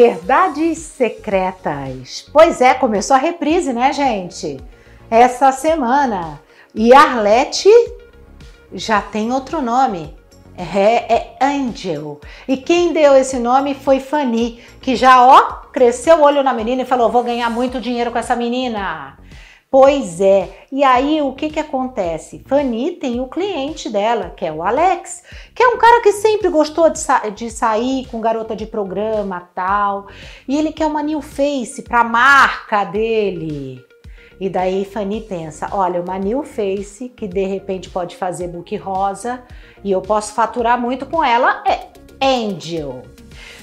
Verdades Secretas. Pois é, começou a reprise, né, gente? Essa semana. E Arlete já tem outro nome. É, é Angel. E quem deu esse nome foi Fanny, que já, ó, cresceu o olho na menina e falou: vou ganhar muito dinheiro com essa menina. Pois é. E aí o que que acontece? Fanny tem o cliente dela, que é o Alex, que é um cara que sempre gostou de, sa de sair com garota de programa, tal. E ele quer uma new face para marca dele. E daí Fanny pensa, olha, uma new face que de repente pode fazer book rosa e eu posso faturar muito com ela é Angel.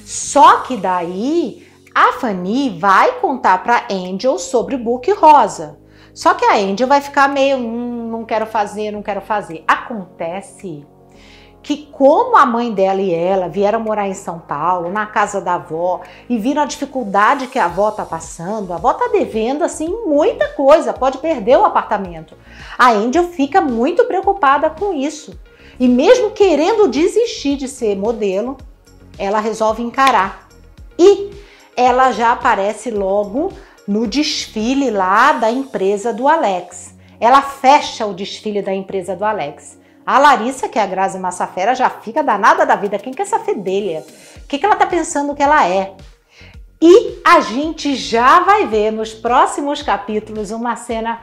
Só que daí a Fanny vai contar para Angel sobre o book rosa. Só que a Angel vai ficar meio, hum, não quero fazer, não quero fazer. Acontece que como a mãe dela e ela vieram morar em São Paulo, na casa da avó, e viram a dificuldade que a avó tá passando, a avó tá devendo assim muita coisa, pode perder o apartamento. A Angel fica muito preocupada com isso. E mesmo querendo desistir de ser modelo, ela resolve encarar. E ela já aparece logo no desfile lá da empresa do Alex. Ela fecha o desfile da empresa do Alex. A Larissa, que é a Grazi Massafera, já fica danada da vida. Quem que é essa fedelha? O que, que ela tá pensando que ela é? E a gente já vai ver nos próximos capítulos uma cena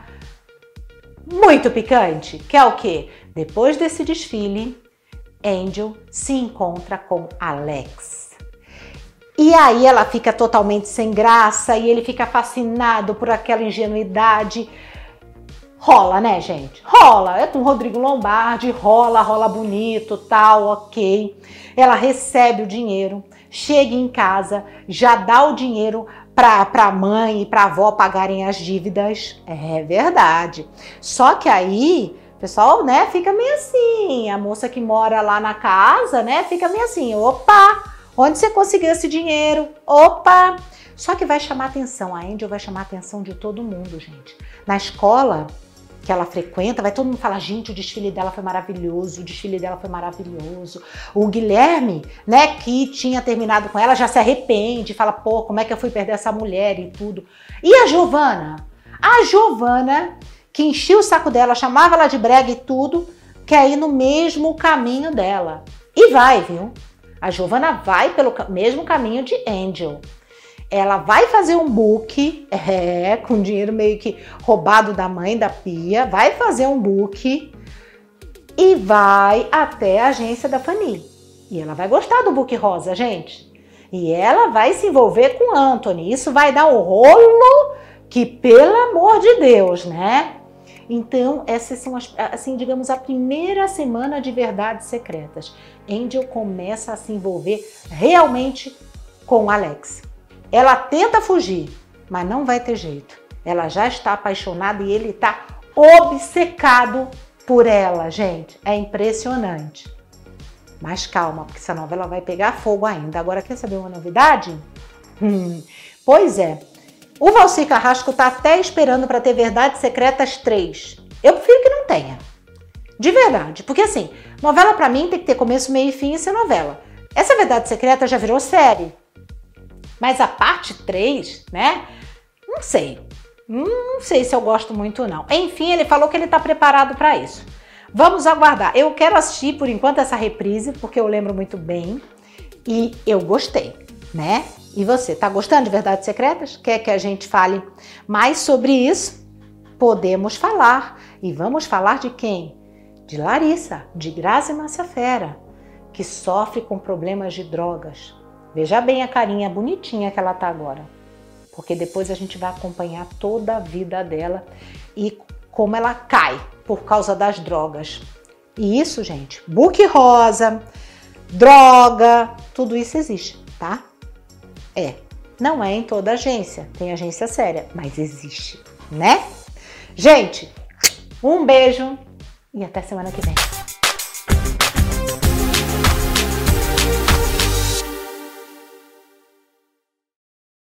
muito picante, que é o que? Depois desse desfile, Angel se encontra com Alex. E aí ela fica totalmente sem graça e ele fica fascinado por aquela ingenuidade. Rola, né, gente? Rola. É com o Rodrigo Lombardi, rola, rola bonito, tal, ok. Ela recebe o dinheiro, chega em casa, já dá o dinheiro para a mãe e para avó pagarem as dívidas. É verdade. Só que aí, pessoal, né, fica meio assim. A moça que mora lá na casa, né, fica meio assim, opa, Onde você conseguiu esse dinheiro? Opa! Só que vai chamar atenção, a Angel vai chamar atenção de todo mundo, gente. Na escola que ela frequenta, vai todo mundo falar, gente, o desfile dela foi maravilhoso, o desfile dela foi maravilhoso. O Guilherme, né, que tinha terminado com ela, já se arrepende, fala, pô, como é que eu fui perder essa mulher e tudo. E a Giovana? A Giovana, que enchia o saco dela, chamava ela de brega e tudo, quer ir no mesmo caminho dela. E vai, viu? A Giovana vai pelo mesmo caminho de Angel. Ela vai fazer um book, é, com dinheiro meio que roubado da mãe da Pia, vai fazer um book e vai até a agência da Fanny. E ela vai gostar do book rosa, gente. E ela vai se envolver com Anthony. Isso vai dar um rolo que, pelo amor de Deus, né? Então, essas são, as, assim, digamos, a primeira semana de verdades secretas. Angel começa a se envolver realmente com Alex. Ela tenta fugir, mas não vai ter jeito. Ela já está apaixonada e ele está obcecado por ela, gente. É impressionante. Mas calma, porque essa novela vai pegar fogo ainda. Agora, quer saber uma novidade? Hum, pois é, o Valci Carrasco tá até esperando para ter Verdades Secretas 3. Eu prefiro que não tenha. De verdade. Porque assim, novela para mim tem que ter começo, meio e fim e ser novela. Essa Verdade Secreta já virou série. Mas a parte 3, né? Não sei. Não sei se eu gosto muito não. Enfim, ele falou que ele tá preparado para isso. Vamos aguardar. Eu quero assistir por enquanto essa reprise, porque eu lembro muito bem e eu gostei, né? E você, tá gostando de Verdades Secretas? Quer que a gente fale mais sobre isso? Podemos falar. E vamos falar de quem? De Larissa, de Grazi Massafera, que sofre com problemas de drogas. Veja bem a carinha bonitinha que ela tá agora. Porque depois a gente vai acompanhar toda a vida dela e como ela cai por causa das drogas. E isso, gente, book rosa, droga, tudo isso existe, tá? É, não é em toda agência, tem agência séria, mas existe, né? Gente, um beijo e até semana que vem.